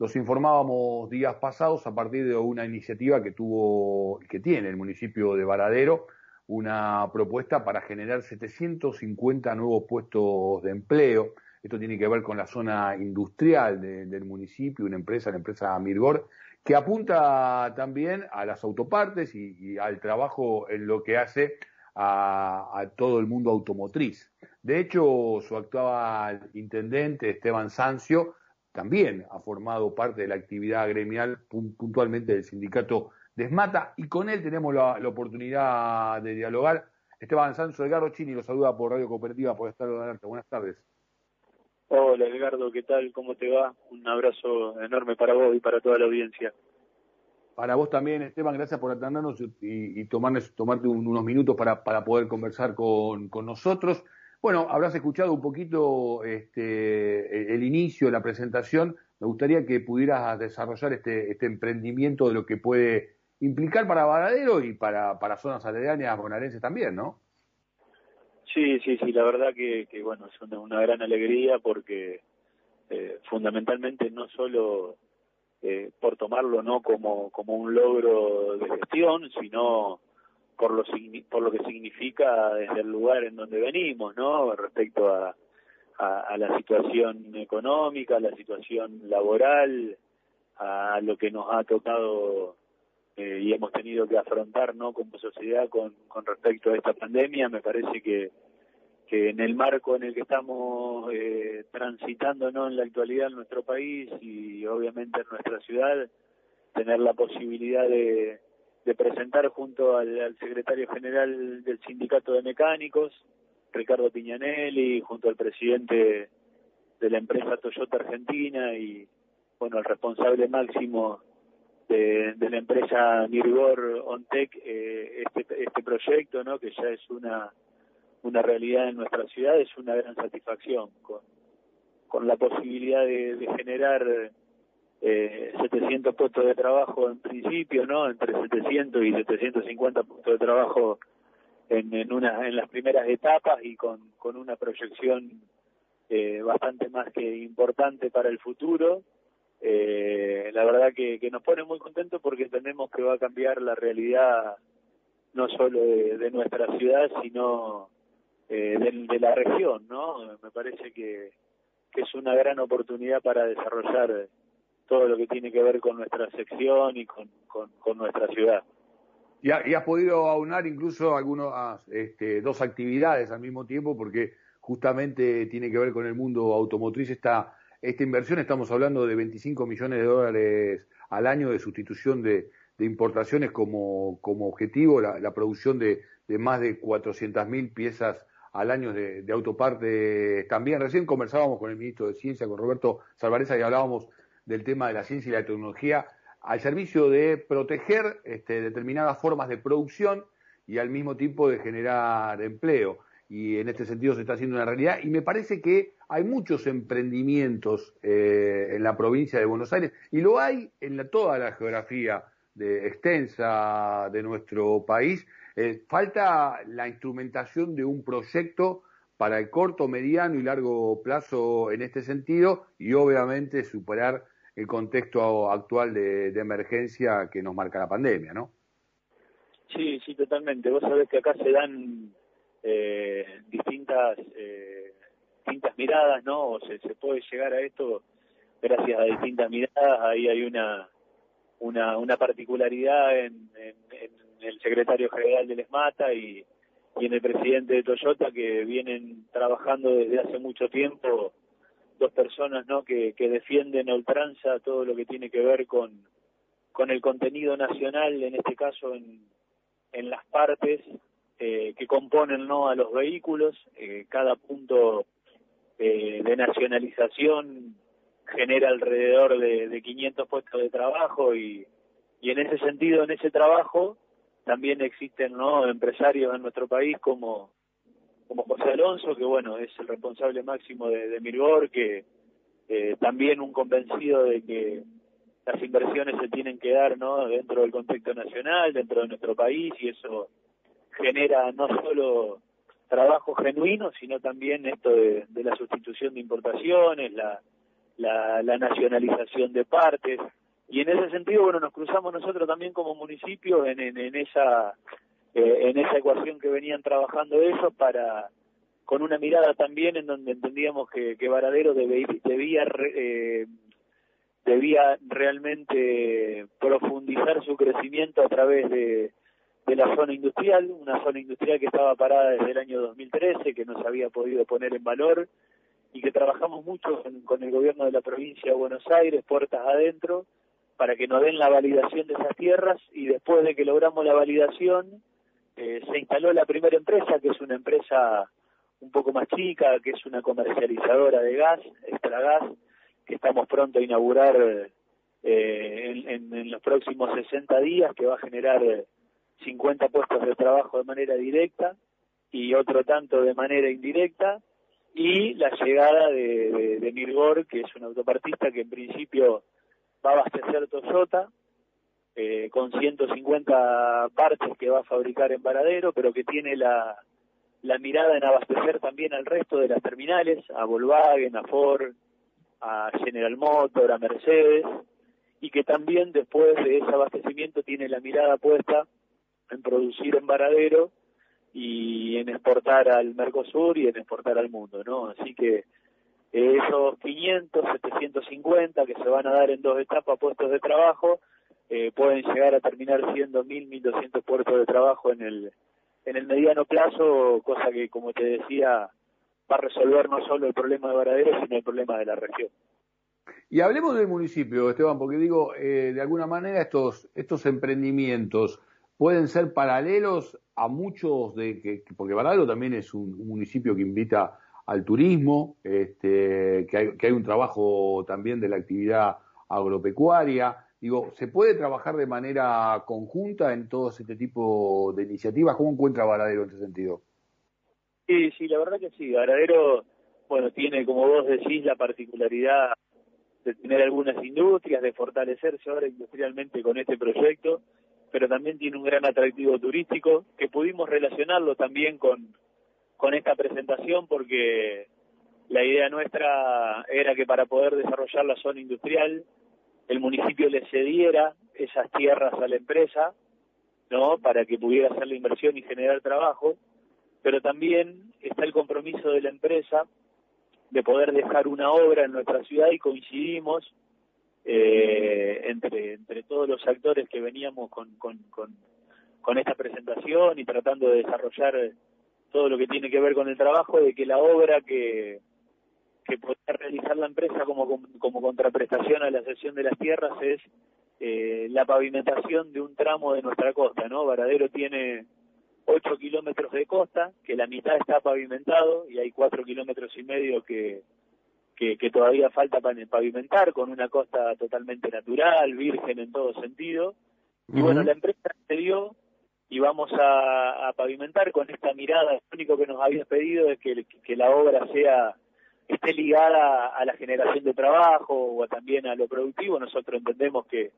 Los informábamos días pasados a partir de una iniciativa que tuvo, que tiene el municipio de Varadero, una propuesta para generar 750 nuevos puestos de empleo. Esto tiene que ver con la zona industrial del municipio, una empresa, la empresa Mirgor, que apunta también a las autopartes y, al trabajo en lo que hace a, todo el mundo automotriz. De hecho, su actual intendente, Esteban Sancio, también ha formado parte de la actividad gremial puntualmente del sindicato Desmata y con él tenemos la, oportunidad de dialogar. Esteban Sanso, Edgardo Chini lo saluda por Radio Cooperativa, por estar adelante. Buenas tardes. Hola Edgardo, ¿qué tal? ¿Cómo te va? Un abrazo enorme para vos y para toda la audiencia. Para vos también, Esteban, gracias por atendernos y, y tomarte unos minutos para, para poder conversar con, con nosotros. Bueno, habrás escuchado un poquito este, el inicio, la presentación. Me gustaría que pudieras desarrollar este, este emprendimiento de lo que puede implicar para Varadero y para, para zonas aledañas bonaerenses también, ¿no? Sí, sí, sí, la verdad que, que bueno, es una, gran alegría porque eh, fundamentalmente no solo eh, por tomarlo no como, como un logro de gestión, sino por lo, por lo que significa desde el lugar en donde venimos, ¿no? Respecto a, a, la situación económica, a la situación laboral, a lo que nos ha tocado eh, y hemos tenido que afrontar, ¿no? Como sociedad con, con respecto a esta pandemia, me parece que que en el marco en el que estamos eh, transitando ¿no? en la actualidad en nuestro país y obviamente en nuestra ciudad, tener la posibilidad de, de presentar junto al, secretario general del sindicato de mecánicos, Ricardo Piñanelli, junto al presidente de la empresa Toyota Argentina y bueno, el responsable máximo de, de la empresa Mirgor Ontec, eh, este, este proyecto, ¿no? que ya es una, una realidad en nuestra ciudad, es una gran satisfacción, con, con la posibilidad de generar eh, 700 puestos de trabajo en principio, ¿no? Entre 700 y 750 puestos de trabajo en, en, una, en las primeras etapas y con, con una proyección eh, bastante más que importante para el futuro. Eh, la verdad que, que nos pone muy contentos porque entendemos que va a cambiar la realidad no solo de, nuestra ciudad, sino eh, de, de, la región, ¿no? Me parece que, que es una gran oportunidad para desarrollar todo lo que tiene que ver con nuestra sección y con, con, nuestra ciudad. Y, has podido aunar incluso algunas, este, dos actividades al mismo tiempo porque justamente tiene que ver con el mundo automotriz esta, esta inversión. Estamos hablando de 25 millones de dólares al año de sustitución de, de importaciones como, como objetivo, la, la producción de, de, más de 400.000 piezas al año de, de autopartes también. Recién conversábamos con el ministro de Ciencia, con Roberto Salvareza, y hablábamos del tema de la ciencia y la tecnología al servicio de proteger este, determinadas formas de producción y al mismo tiempo de generar empleo. Y en este sentido se está haciendo una realidad. Y me parece que hay muchos emprendimientos eh, en la provincia de Buenos Aires y lo hay en la, toda la geografía de, extensa de nuestro país. Eh, falta la instrumentación de un proyecto para el corto, mediano y largo plazo en este sentido y obviamente superar el contexto actual de, emergencia que nos marca la pandemia, ¿no? Sí, sí, totalmente. Vos sabés que acá se dan eh, distintas eh, distintas miradas, ¿no? se, se puede llegar a esto gracias a distintas miradas. Ahí hay una una, una particularidad en, en, el secretario general del ESMATA y, en el presidente de Toyota que vienen trabajando desde hace mucho tiempo dos personas ¿no? que, que defienden a ultranza todo lo que tiene que ver con, con el contenido nacional, en este caso en, en las partes eh, que componen ¿no? a los vehículos. Eh, cada punto eh, de nacionalización genera alrededor de, de 500 puestos de trabajo y, y en ese sentido, en ese trabajo, también existen no empresarios en nuestro país como como José Alonso, que bueno, es el responsable máximo de, de Mirgor, que eh, también un convencido de que las inversiones se tienen que dar no dentro del contexto nacional, dentro de nuestro país, y eso genera no solo trabajo genuino, sino también esto de, de la sustitución de importaciones, la, la, nacionalización de partes. Y en ese sentido, bueno, nos cruzamos nosotros también como municipio en, en, esa eh, en esa ecuación que venían trabajando ellos para con una mirada también en donde entendíamos que, que Varadero debía, debía eh, debía realmente profundizar su crecimiento a través de, de la zona industrial, una zona industrial que estaba parada desde el año 2013, que no se había podido poner en valor y que trabajamos mucho con, el gobierno de la provincia de Buenos Aires, puertas adentro, para que nos den la validación de esas tierras y después de que logramos la validación, eh, se instaló la primera empresa, que es una empresa un poco más chica, que es una comercializadora de gas, extra gas, que estamos pronto a inaugurar eh, en, los próximos 60 días, que va a generar 50 puestos de trabajo de manera directa y otro tanto de manera indirecta, y la llegada de, de, Mirgor, que es un autopartista que en principio va a abastecer Toyota, eh, con 150 partes que va a fabricar en Varadero, pero que tiene la, la mirada en abastecer también al resto de las terminales, a Volkswagen, a Ford, a General Motors, a Mercedes, y que también después de ese abastecimiento tiene la mirada puesta en producir en Varadero y en exportar al Mercosur y en exportar al mundo, ¿no? Así que esos 500, 750 que se van a dar en dos etapas puestos de trabajo eh, pueden llegar a terminar siendo 1.000, 1.200 puestos de trabajo en el, en el mediano plazo, cosa que, como te decía, va a resolver no solo el problema de Varadero, sino el problema de la región. Y hablemos del municipio, Esteban, porque digo, eh, de alguna manera estos, estos emprendimientos pueden ser paralelos a muchos de que, porque Varadero también es un, municipio que invita al turismo, este, que, hay, que hay un trabajo también de la actividad agropecuaria, Digo, ¿se puede trabajar de manera conjunta en todo este tipo de iniciativas? ¿Cómo encuentra Varadero en ese sentido? Sí, sí, la verdad que sí. Varadero, bueno, tiene, como vos decís, la particularidad de tener algunas industrias, de fortalecerse ahora industrialmente con este proyecto, pero también tiene un gran atractivo turístico que pudimos relacionarlo también con, con esta presentación porque la idea nuestra era que para poder desarrollar la zona industrial el municipio le cediera esas tierras a la empresa, ¿no? Para que pudiera hacer la inversión y generar trabajo, pero también está el compromiso de la empresa de poder dejar una obra en nuestra ciudad y coincidimos eh, entre, entre todos los actores que veníamos con, con, con, con esta presentación y tratando de desarrollar todo lo que tiene que ver con el trabajo, de que la obra que, que podría realizar la empresa como, como contraprestación a la cesión de las tierras es eh, la pavimentación de un tramo de nuestra costa, ¿no? Varadero tiene 8 kilómetros de costa, que la mitad está pavimentado y hay 4 kilómetros y medio que, que, todavía falta para pavimentar, con una costa totalmente natural, virgen en todo sentido. Y bueno, la empresa se dio y vamos a, pavimentar con esta mirada. Lo único que nos habías pedido es que, la obra sea esté ligada a la generación de trabajo o también a lo productivo. Nosotros entendemos que,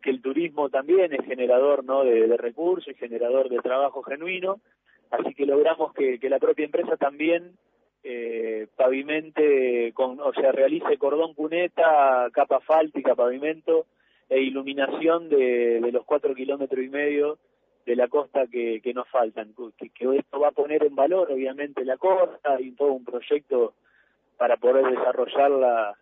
que el turismo también es generador ¿no? de, recursos y generador de trabajo genuino, así que logramos que, que la propia empresa también eh, pavimente, con, o sea, realice cordón cuneta, capa fáltica, pavimento e iluminación de, de los cuatro kilómetros y medio de la costa que, que nos faltan, que, que esto va a poner en valor obviamente la costa y todo un proyecto para poder desarrollarla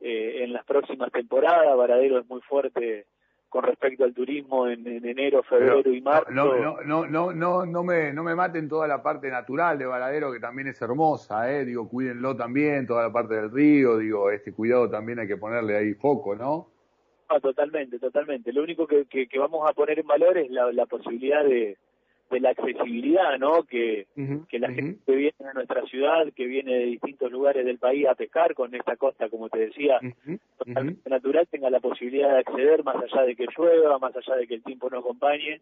eh, en las próximas temporadas. Varadero es muy fuerte con respecto al turismo en, enero, febrero y marzo. No, no, no, no, no, no me, no me maten toda la parte natural de Varadero que también es hermosa, eh, digo, cuídenlo también, toda la parte del río, digo, este cuidado también hay que ponerle ahí foco, ¿no? Ah, totalmente, totalmente. Lo único que, que, que vamos a poner en valor es la, la posibilidad de, de la accesibilidad, ¿no? Que, que la gente que viene a nuestra ciudad, que viene de distintos lugares del país a pescar con esta costa, como te decía, totalmente natural, tenga la posibilidad de acceder más allá de que llueva, más allá de que el tiempo no acompañe,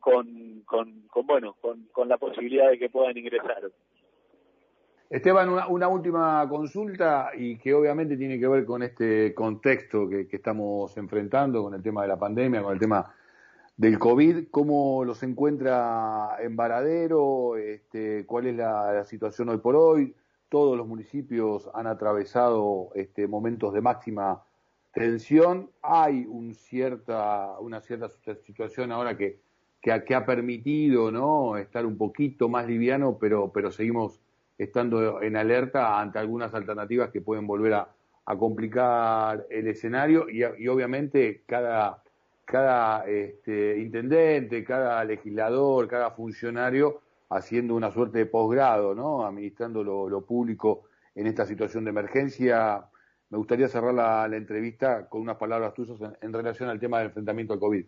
con, con, con bueno, con, con la posibilidad de que puedan ingresar. Esteban, una, una, última consulta y que obviamente tiene que ver con este contexto que, que estamos enfrentando, con el tema de la pandemia, con el tema del COVID, cómo los encuentra en Varadero, este, cuál es la, situación hoy por hoy, todos los municipios han atravesado este, momentos de máxima tensión. Hay un cierta, una cierta situación ahora que, que, ha permitido ¿no? estar un poquito más liviano, pero seguimos estando en alerta ante algunas alternativas que pueden volver a, complicar el escenario y, obviamente cada, cada este, intendente, cada legislador, cada funcionario haciendo una suerte de posgrado, ¿no? administrando lo, público en esta situación de emergencia. Me gustaría cerrar la, entrevista con unas palabras tuyas en, relación al tema del enfrentamiento al COVID.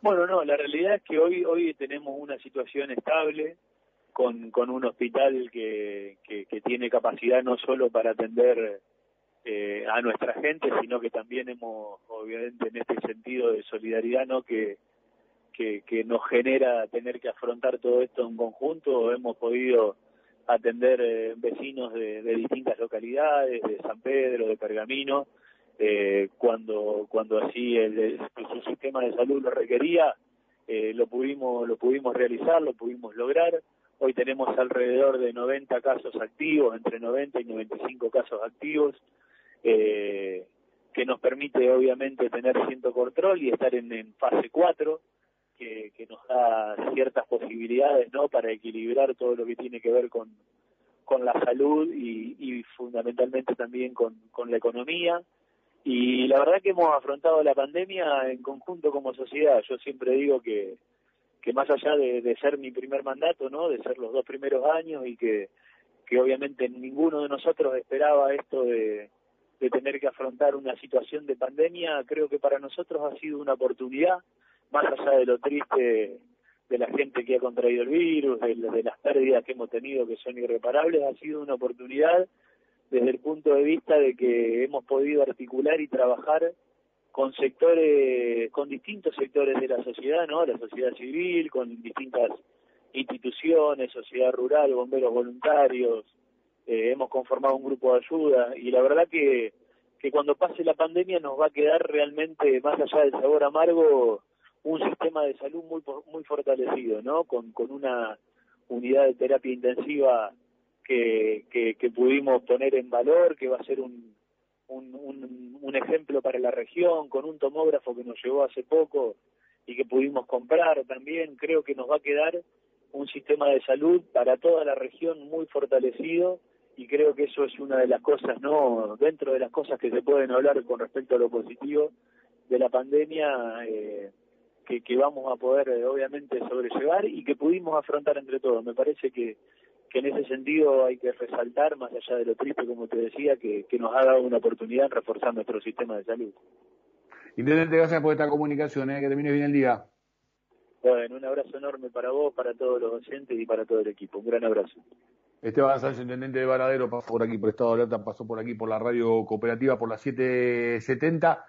Bueno, no, la realidad es que hoy hoy tenemos una situación estable, con, con un hospital que, tiene capacidad no solo para atender eh, a nuestra gente, sino que también hemos, obviamente, en este sentido de solidaridad, ¿no? Que, que, nos genera tener que afrontar todo esto en conjunto, hemos podido atender eh, vecinos de, de, distintas localidades, de San Pedro, de Pergamino, eh, cuando cuando así el, el, su sistema de salud lo requería, eh, lo pudimos lo pudimos realizar, lo pudimos lograr. Hoy tenemos alrededor de 90 casos activos, entre 90 y 95 casos activos, eh, que nos permite obviamente tener cierto control y estar en, fase 4, que, nos da ciertas posibilidades no para equilibrar todo lo que tiene que ver con, con la salud y, y fundamentalmente también con, con la economía. Y la verdad que hemos afrontado la pandemia en conjunto como sociedad. Yo siempre digo que que más allá de, ser mi primer mandato, ¿no? De ser los dos primeros años y que, obviamente ninguno de nosotros esperaba esto de, tener que afrontar una situación de pandemia, creo que para nosotros ha sido una oportunidad, más allá de lo triste de la gente que ha contraído el virus, de las pérdidas que hemos tenido que son irreparables, ha sido una oportunidad desde el punto de vista de que hemos podido articular y trabajar con sectores, con distintos sectores de la sociedad, ¿no? La sociedad civil, con distintas instituciones, sociedad rural, bomberos voluntarios, eh, hemos conformado un grupo de ayuda y la verdad que, que cuando pase la pandemia nos va a quedar realmente, más allá del sabor amargo, un sistema de salud muy muy fortalecido, ¿no? Con, con una unidad de terapia intensiva que, que, que pudimos poner en valor, que va a ser un, un, un, ejemplo para la región, con un tomógrafo que nos llegó hace poco y que pudimos comprar también, creo que nos va a quedar un sistema de salud para toda la región muy fortalecido y creo que eso es una de las cosas, ¿no? Dentro de las cosas que se pueden hablar con respecto a lo positivo de la pandemia, eh, que, que vamos a poder eh, obviamente sobrellevar y que pudimos afrontar entre todos. Me parece que que en ese sentido hay que resaltar, más allá de lo triste, como te decía, que, nos ha dado una oportunidad en reforzar nuestro sistema de salud. Intendente, gracias por esta comunicación, ¿eh? que termine bien el día. Bueno, un abrazo enorme para vos, para todos los docentes y para todo el equipo. Un gran abrazo. Esteban Sánchez, intendente de Varadero, pasó por aquí por Estado de Alerta, pasó por aquí por la radio cooperativa por las 770.